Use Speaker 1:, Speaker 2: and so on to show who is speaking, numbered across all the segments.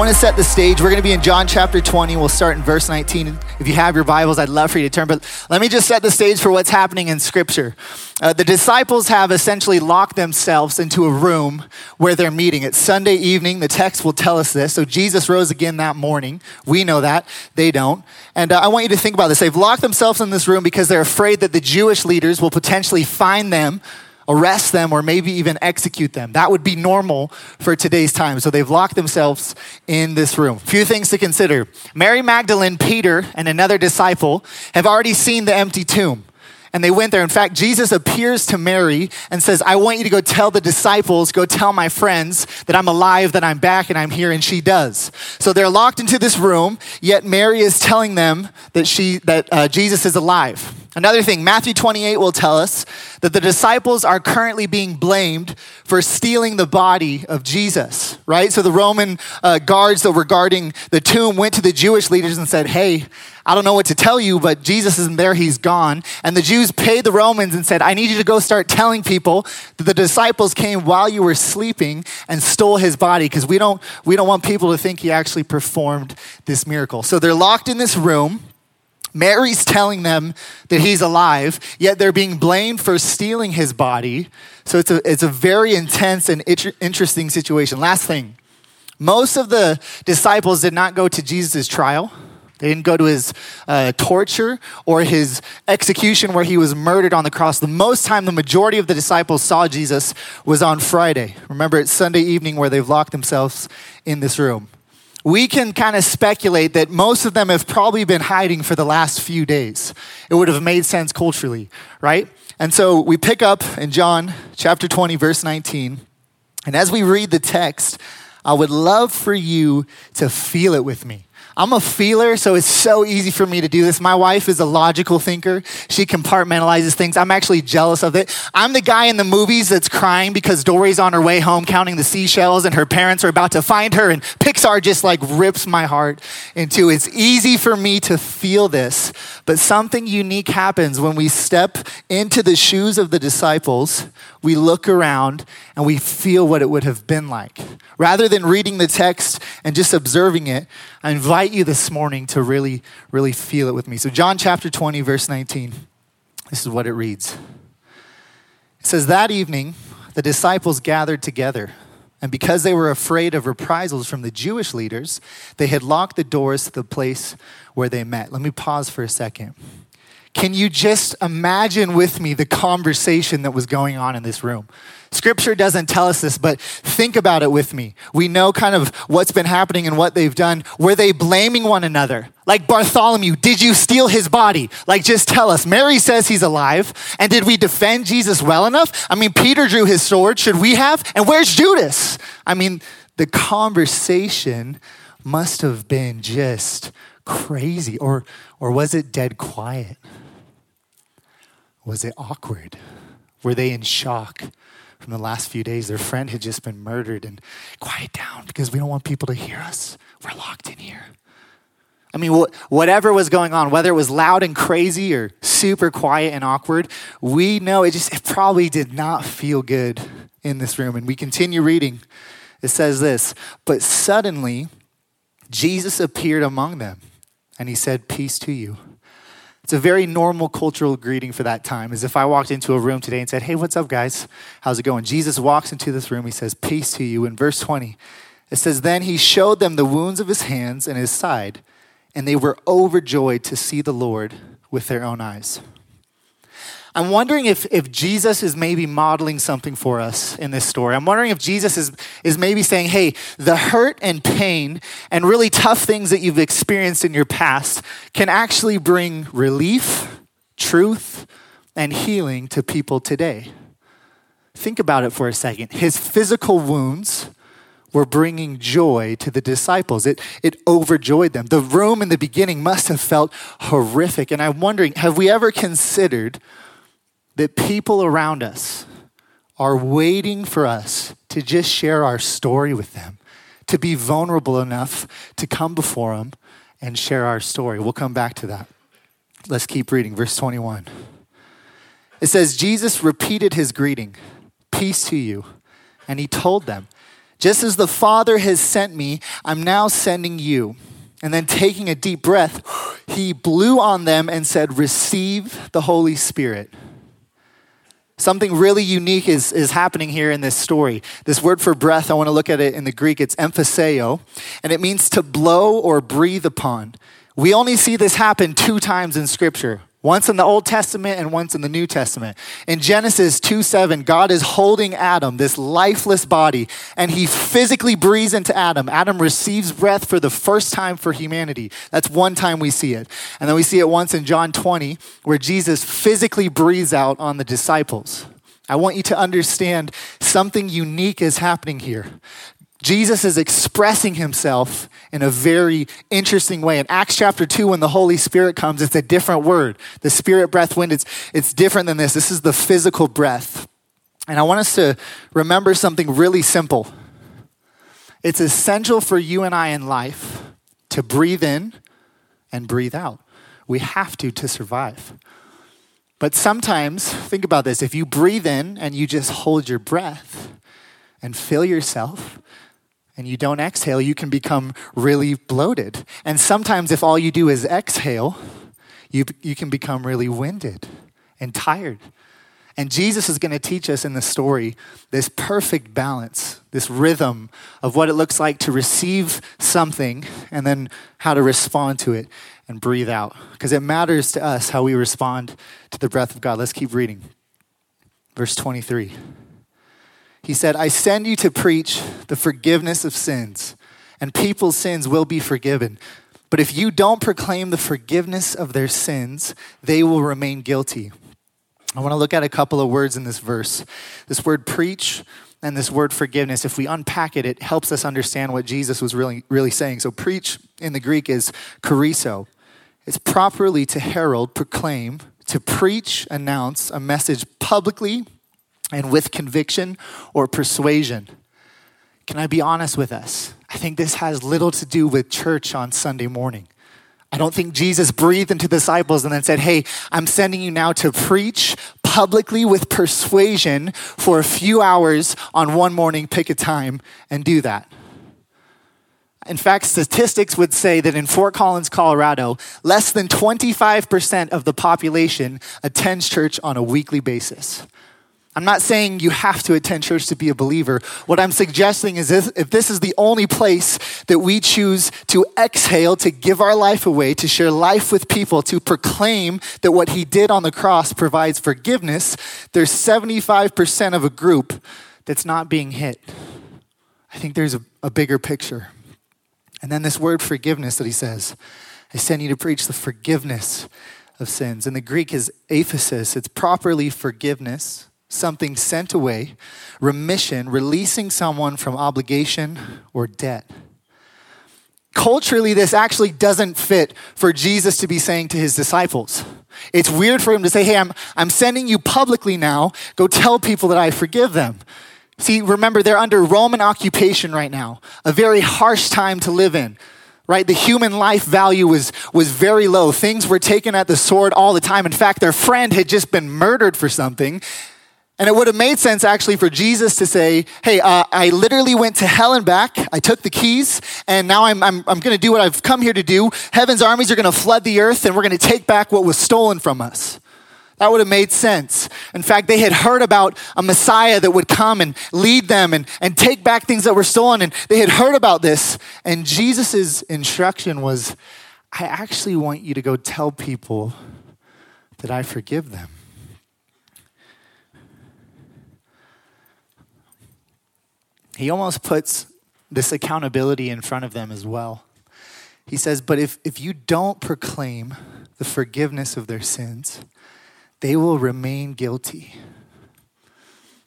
Speaker 1: Want to set the stage. We're going to be in John chapter 20. We'll start in verse 19. If you have your Bibles, I'd love for you to turn. But let me just set the stage for what's happening in Scripture. Uh, the disciples have essentially locked themselves into a room where they're meeting. It's Sunday evening. The text will tell us this. So Jesus rose again that morning. We know that. They don't. And uh, I want you to think about this. They've locked themselves in this room because they're afraid that the Jewish leaders will potentially find them arrest them, or maybe even execute them. That would be normal for today's time. So they've locked themselves in this room. Few things to consider Mary Magdalene, Peter, and another disciple have already seen the empty tomb. And they went there. In fact, Jesus appears to Mary and says, I want you to go tell the disciples, go tell my friends that I'm alive, that I'm back, and I'm here. And she does. So they're locked into this room, yet Mary is telling them that, she, that uh, Jesus is alive. Another thing, Matthew 28 will tell us that the disciples are currently being blamed for stealing the body of Jesus, right? So the Roman uh, guards that were guarding the tomb went to the Jewish leaders and said, Hey, I don't know what to tell you, but Jesus isn't there, he's gone. And the Jews paid the Romans and said, I need you to go start telling people that the disciples came while you were sleeping and stole his body because we don't, we don't want people to think he actually performed this miracle. So they're locked in this room. Mary's telling them that he's alive, yet they're being blamed for stealing his body. So it's a, it's a very intense and interesting situation. Last thing most of the disciples did not go to Jesus' trial. They didn't go to his uh, torture or his execution where he was murdered on the cross. The most time the majority of the disciples saw Jesus was on Friday. Remember, it's Sunday evening where they've locked themselves in this room we can kind of speculate that most of them have probably been hiding for the last few days. It would have made sense culturally, right? And so we pick up in John chapter 20, verse 19. And as we read the text, I would love for you to feel it with me. I'm a feeler, so it's so easy for me to do this. My wife is a logical thinker. She compartmentalizes things. I'm actually jealous of it. I'm the guy in the movies that's crying because Dory's on her way home counting the seashells and her parents are about to find her, and Pixar just like rips my heart into. It's easy for me to feel this, but something unique happens when we step into the shoes of the disciples. We look around and we feel what it would have been like. Rather than reading the text and just observing it, I invite you this morning to really, really feel it with me. So, John chapter 20, verse 19, this is what it reads. It says, That evening, the disciples gathered together. And because they were afraid of reprisals from the Jewish leaders, they had locked the doors to the place where they met. Let me pause for a second. Can you just imagine with me the conversation that was going on in this room? Scripture doesn't tell us this, but think about it with me. We know kind of what's been happening and what they've done. Were they blaming one another? Like Bartholomew, did you steal his body? Like, just tell us. Mary says he's alive. And did we defend Jesus well enough? I mean, Peter drew his sword. Should we have? And where's Judas? I mean, the conversation must have been just crazy. Or, or was it dead quiet? Was it awkward? Were they in shock from the last few days? Their friend had just been murdered and quiet down because we don't want people to hear us. We're locked in here. I mean, whatever was going on, whether it was loud and crazy or super quiet and awkward, we know it just, it probably did not feel good in this room. And we continue reading. It says this, but suddenly Jesus appeared among them and he said, Peace to you. It's a very normal cultural greeting for that time, as if I walked into a room today and said, Hey, what's up, guys? How's it going? Jesus walks into this room. He says, Peace to you. In verse 20, it says, Then he showed them the wounds of his hands and his side, and they were overjoyed to see the Lord with their own eyes. I'm wondering if, if Jesus is maybe modeling something for us in this story. I'm wondering if Jesus is, is maybe saying, hey, the hurt and pain and really tough things that you've experienced in your past can actually bring relief, truth, and healing to people today. Think about it for a second. His physical wounds were bringing joy to the disciples. It, it overjoyed them. The room in the beginning must have felt horrific. And I'm wondering have we ever considered that people around us are waiting for us to just share our story with them, to be vulnerable enough to come before them and share our story. We'll come back to that. Let's keep reading. Verse 21. It says, Jesus repeated his greeting, Peace to you. And he told them, Just as the Father has sent me, I'm now sending you. And then taking a deep breath, he blew on them and said, Receive the Holy Spirit. Something really unique is, is happening here in this story. This word for breath, I want to look at it in the Greek. It's emphaseo, and it means to blow or breathe upon. We only see this happen two times in Scripture once in the Old Testament and once in the New Testament. In Genesis 2 7, God is holding Adam, this lifeless body, and he physically breathes into Adam. Adam receives breath for the first time for humanity. That's one time we see it. And then we see it once in John 20, where Jesus physically breathes out on the disciples. I want you to understand something unique is happening here. Jesus is expressing himself in a very interesting way. In Acts chapter 2, when the Holy Spirit comes, it's a different word. The spirit, breath, wind, it's, it's different than this. This is the physical breath. And I want us to remember something really simple. It's essential for you and I in life to breathe in and breathe out. We have to to survive. But sometimes, think about this if you breathe in and you just hold your breath and fill yourself, and you don't exhale, you can become really bloated. And sometimes, if all you do is exhale, you, you can become really winded and tired. And Jesus is going to teach us in the story this perfect balance, this rhythm of what it looks like to receive something and then how to respond to it and breathe out. Because it matters to us how we respond to the breath of God. Let's keep reading. Verse 23. He said, I send you to preach the forgiveness of sins, and people's sins will be forgiven. But if you don't proclaim the forgiveness of their sins, they will remain guilty. I want to look at a couple of words in this verse. This word preach and this word forgiveness, if we unpack it, it helps us understand what Jesus was really, really saying. So, preach in the Greek is kerusso. It's properly to herald, proclaim, to preach, announce a message publicly and with conviction or persuasion. Can I be honest with us? I think this has little to do with church on Sunday morning. I don't think Jesus breathed into disciples and then said, Hey, I'm sending you now to preach publicly with persuasion for a few hours on one morning, pick a time and do that. In fact, statistics would say that in Fort Collins, Colorado, less than 25% of the population attends church on a weekly basis. I'm not saying you have to attend church to be a believer. What I'm suggesting is if, if, this is the only place that we choose to exhale, to give our life away, to share life with people, to proclaim that what he did on the cross provides forgiveness, there's 75% of a group that's not being hit. I think there's a, a bigger picture. And then this word forgiveness that he says, I send you to preach the forgiveness of sins. In the Greek is aphesis, it's properly forgiveness something sent away, remission, releasing someone from obligation or debt. Culturally, this actually doesn't fit for Jesus to be saying to his disciples. It's weird for him to say, Hey, I'm, I'm sending you publicly now. Go tell people that I forgive them. See, remember, they're under Roman occupation right now, a very harsh time to live in right? The human life value was, was very low. Things were taken at the sword all the time. In fact, their friend had just been murdered for something, and it would have made sense actually for Jesus to say, Hey, uh, I literally went to hell and back. I took the keys, and now I'm, I'm, I'm going to do what I've come here to do. Heaven's armies are going to flood the earth, and we're going to take back what was stolen from us. That would have made sense. In fact, they had heard about a Messiah that would come and lead them and, and take back things that were stolen, and they had heard about this. And Jesus' instruction was, I actually want you to go tell people that I forgive them. He almost puts this accountability in front of them as well. He says, But if, if you don't proclaim the forgiveness of their sins, they will remain guilty.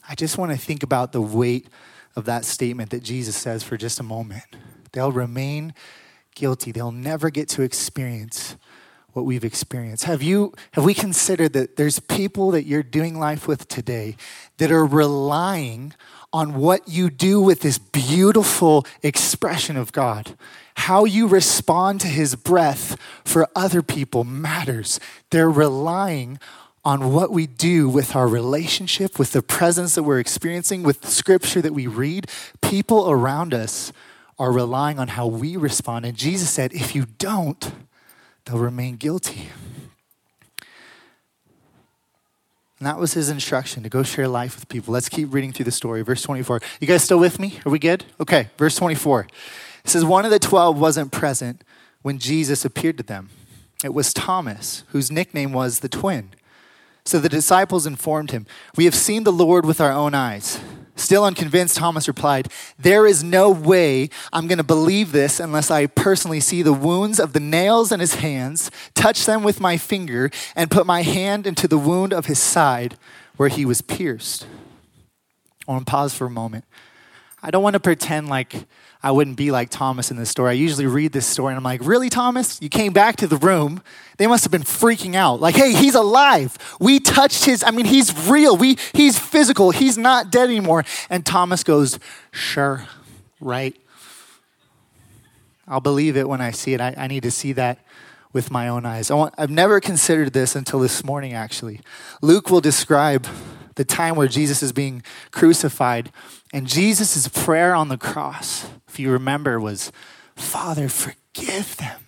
Speaker 1: I just want to think about the weight of that statement that Jesus says for just a moment. They'll remain guilty. They'll never get to experience what we've experienced. Have you have we considered that there's people that you're doing life with today that are relying on what you do with this beautiful expression of God. How you respond to his breath for other people matters. They're relying on what we do with our relationship, with the presence that we're experiencing, with the scripture that we read, people around us are relying on how we respond. And Jesus said, if you don't, they'll remain guilty. And that was his instruction to go share life with people. Let's keep reading through the story. Verse 24. You guys still with me? Are we good? Okay, verse 24. It says, One of the twelve wasn't present when Jesus appeared to them. It was Thomas, whose nickname was the twin. So the disciples informed him, We have seen the Lord with our own eyes. Still unconvinced, Thomas replied, There is no way I'm going to believe this unless I personally see the wounds of the nails in his hands, touch them with my finger, and put my hand into the wound of his side where he was pierced. I want to pause for a moment. I don't want to pretend like I wouldn't be like Thomas in this story. I usually read this story and I'm like, really, Thomas? You came back to the room. They must have been freaking out. Like, hey, he's alive. We touched his, I mean, he's real. We, he's physical. He's not dead anymore. And Thomas goes, sure, right. I'll believe it when I see it. I, I need to see that with my own eyes. I want, I've never considered this until this morning, actually. Luke will describe the time where Jesus is being crucified. And Jesus' prayer on the cross, if you remember, was, Father, forgive them.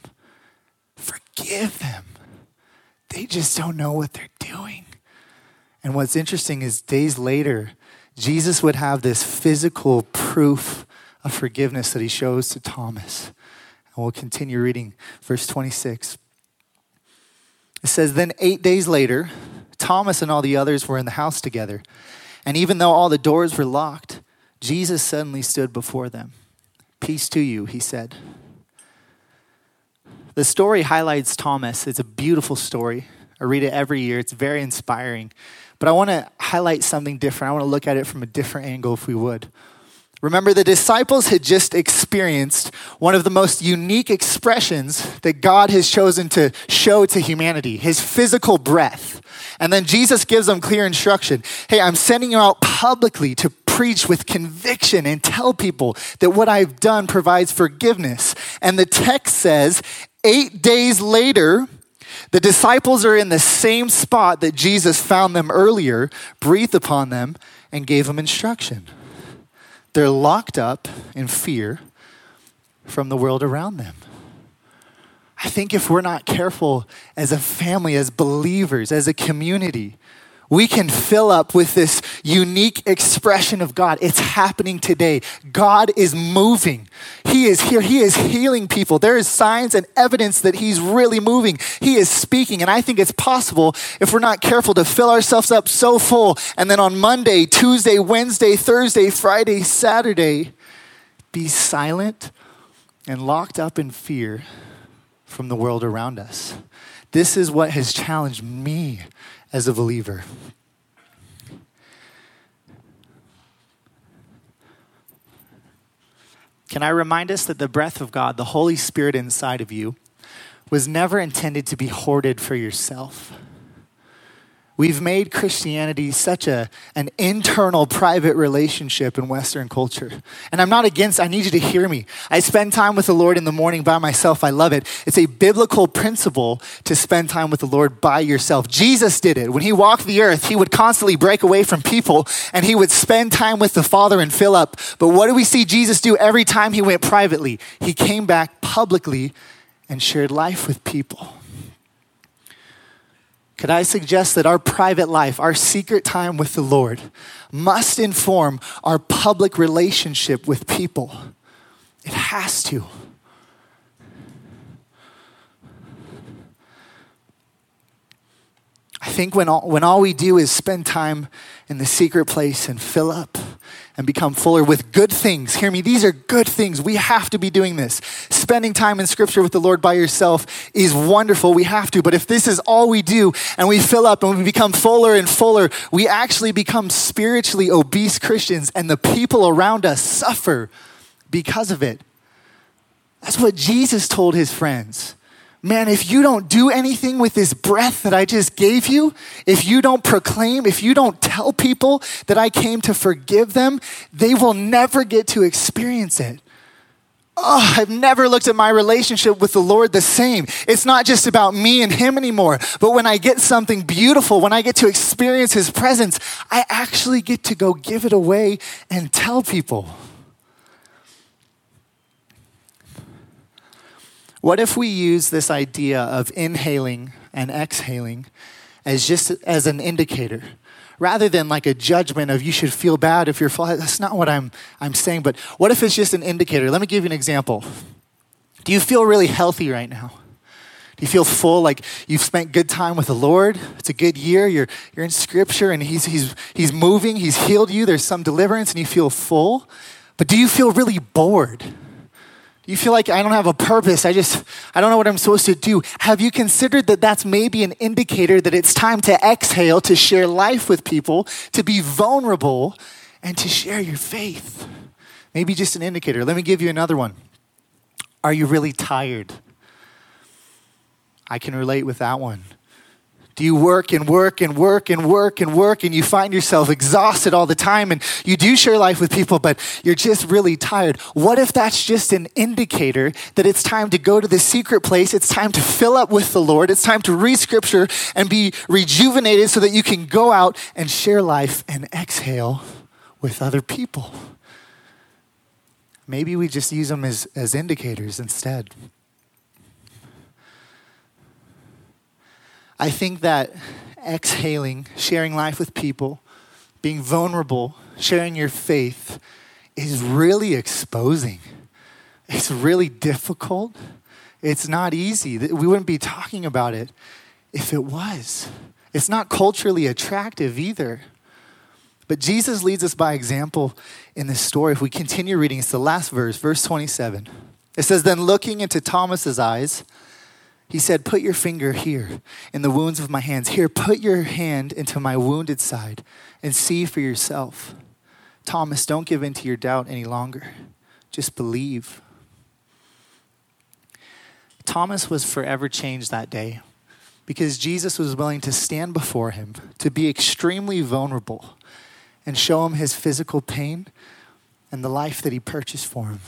Speaker 1: Forgive them. They just don't know what they're doing. And what's interesting is days later, Jesus would have this physical proof of forgiveness that he shows to Thomas. And we'll continue reading verse 26. It says, Then eight days later, Thomas and all the others were in the house together. And even though all the doors were locked, Jesus suddenly stood before them. Peace to you, he said. The story highlights Thomas. It's a beautiful story. I read it every year, it's very inspiring. But I want to highlight something different. I want to look at it from a different angle, if we would. Remember, the disciples had just experienced one of the most unique expressions that God has chosen to show to humanity his physical breath. And then Jesus gives them clear instruction Hey, I'm sending you out publicly to preach with conviction and tell people that what I've done provides forgiveness. And the text says, eight days later, the disciples are in the same spot that Jesus found them earlier, breathed upon them, and gave them instruction. They're locked up in fear from the world around them. I think if we're not careful as a family, as believers, as a community, we can fill up with this unique expression of God. It's happening today. God is moving. He is here. He is healing people. There is signs and evidence that He's really moving. He is speaking. And I think it's possible, if we're not careful, to fill ourselves up so full. And then on Monday, Tuesday, Wednesday, Thursday, Friday, Saturday, be silent and locked up in fear from the world around us. This is what has challenged me as a believer. Can I remind us that the breath of God, the Holy Spirit inside of you, was never intended to be hoarded for yourself? We've made Christianity such a, an internal private relationship in Western culture. And I'm not against, I need you to hear me. I spend time with the Lord in the morning by myself. I love it. It's a biblical principle to spend time with the Lord by yourself. Jesus did it. When he walked the earth, he would constantly break away from people and he would spend time with the Father and fill up. But what do we see Jesus do every time he went privately? He came back publicly and shared life with people. Could I suggest that our private life, our secret time with the Lord, must inform our public relationship with people? It has to. I think when all, when all we do is spend time in the secret place and fill up and become fuller with good things. Hear me, these are good things. We have to be doing this. Spending time in scripture with the Lord by yourself is wonderful. We have to. But if this is all we do and we fill up and we become fuller and fuller, we actually become spiritually obese Christians and the people around us suffer because of it. That's what Jesus told his friends man, if you don't do anything with this breath that I just gave you, if you don't proclaim, if you don't tell people that I came to forgive them, they will never get to experience it. oh, I've never looked at my relationship with the Lord the same. It's not just about me and Him anymore, but when I get something beautiful, when I get to experience His presence, I actually get to go give it away and tell people. What if we use this idea of inhaling and exhaling as just as an indicator? rather than like a judgment of you should feel bad if you're falling. That's not what I'm, I'm saying. But what if it's just an indicator? Let me give you an example. Do you feel really healthy right now? Do you feel full, like you've spent good time with the Lord? It's a good year. You're, you're in scripture and he's, he's, he's moving. He's healed you. There's some deliverance and you feel full. But do you feel really bored? You feel like I don't have a purpose? I just, I don't know what I'm supposed to do. Have you considered that that's maybe an indicator that it's time to exhale, to share life with people, to be vulnerable, and to share your faith? Maybe just an indicator. Let me give you another one. Are you really tired? I can relate with that one. Do you work and work and work and work and work and you find yourself exhausted all the time and you do share life with people, but you're just really tired? What if that's just an indicator that it's time to go to the secret place? It's time to fill up with the Lord. It's time to read scripture and be rejuvenated so that you can go out and share life and exhale with other people. Maybe we just use them as, as indicators instead. I think that exhaling, sharing life with people, being vulnerable, sharing your faith is really exposing. It's really difficult. It's not easy. We wouldn't be talking about it if it was. It's not culturally attractive either. But Jesus leads us by example in this story. If we continue reading, it's the last verse, verse 27. It says, Then looking into Thomas's eyes, he said, Put your finger here in the wounds of my hands. Here, put your hand into my wounded side and see for yourself. Thomas, don't give in to your doubt any longer. Just believe. Thomas was forever changed that day because Jesus was willing to stand before him, to be extremely vulnerable, and show him his physical pain and the life that he purchased for him.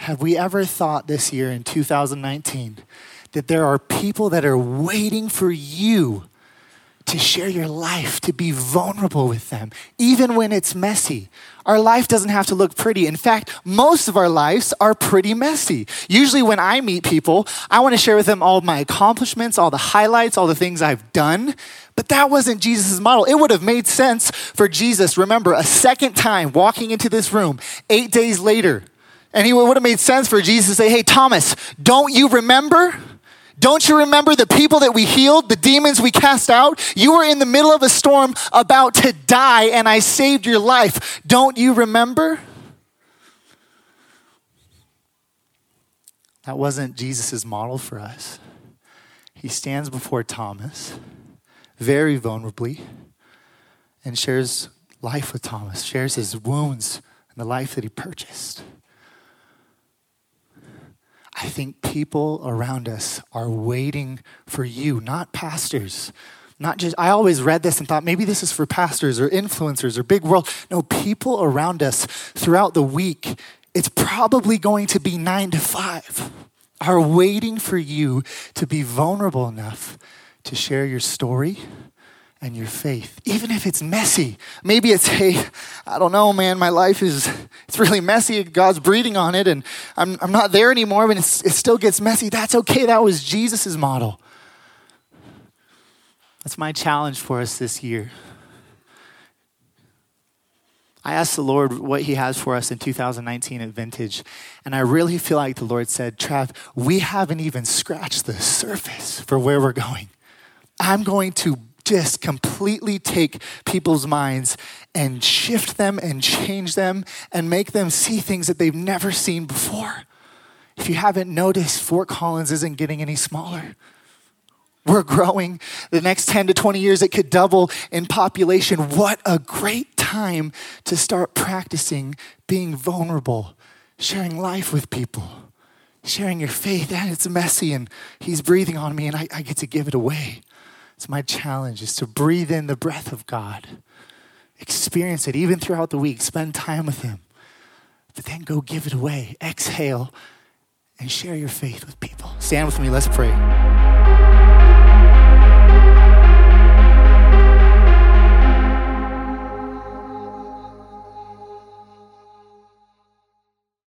Speaker 1: Have we ever thought this year in 2019 that there are people that are waiting for you to share your life, to be vulnerable with them, even when it's messy? Our life doesn't have to look pretty. In fact, most of our lives are pretty messy. Usually, when I meet people, I want to share with them all my accomplishments, all the highlights, all the things I've done. But that wasn't Jesus' model. It would have made sense for Jesus, remember, a second time walking into this room, eight days later, and it would have made sense for Jesus to say, Hey, Thomas, don't you remember? Don't you remember the people that we healed, the demons we cast out? You were in the middle of a storm about to die, and I saved your life. Don't you remember? That wasn't Jesus' model for us. He stands before Thomas very vulnerably and shares life with Thomas, shares his wounds and the life that he purchased. I think people around us are waiting for you, not pastors. Not just, I always read this and thought maybe this is for pastors or influencers or big world. No, people around us throughout the week, it's probably going to be nine to five, are waiting for you to be vulnerable enough to share your story and your faith, even if it's messy. Maybe it's, hey, I don't know, man, my life is, it's really messy. God's breathing on it and I'm, I'm not there anymore, but it still gets messy. That's okay. That was Jesus' model. That's my challenge for us this year. I asked the Lord what He has for us in 2019 at Vintage, and I really feel like the Lord said, Trav, we haven't even scratched the surface for where we're going. I'm going to just completely take people's minds and shift them and change them and make them see things that they've never seen before. If you haven't noticed, Fort Collins isn't getting any smaller. We're growing. The next 10 to 20 years, it could double in population. What a great time to start practicing being vulnerable, sharing life with people, sharing your faith. And it's messy, and He's breathing on me, and I, I get to give it away. It's my challenge is to breathe in the breath of God. Experience it even throughout the week. Spend time with Him. but then go give it away. Exhale and share your faith with people. Stand with me, let's pray.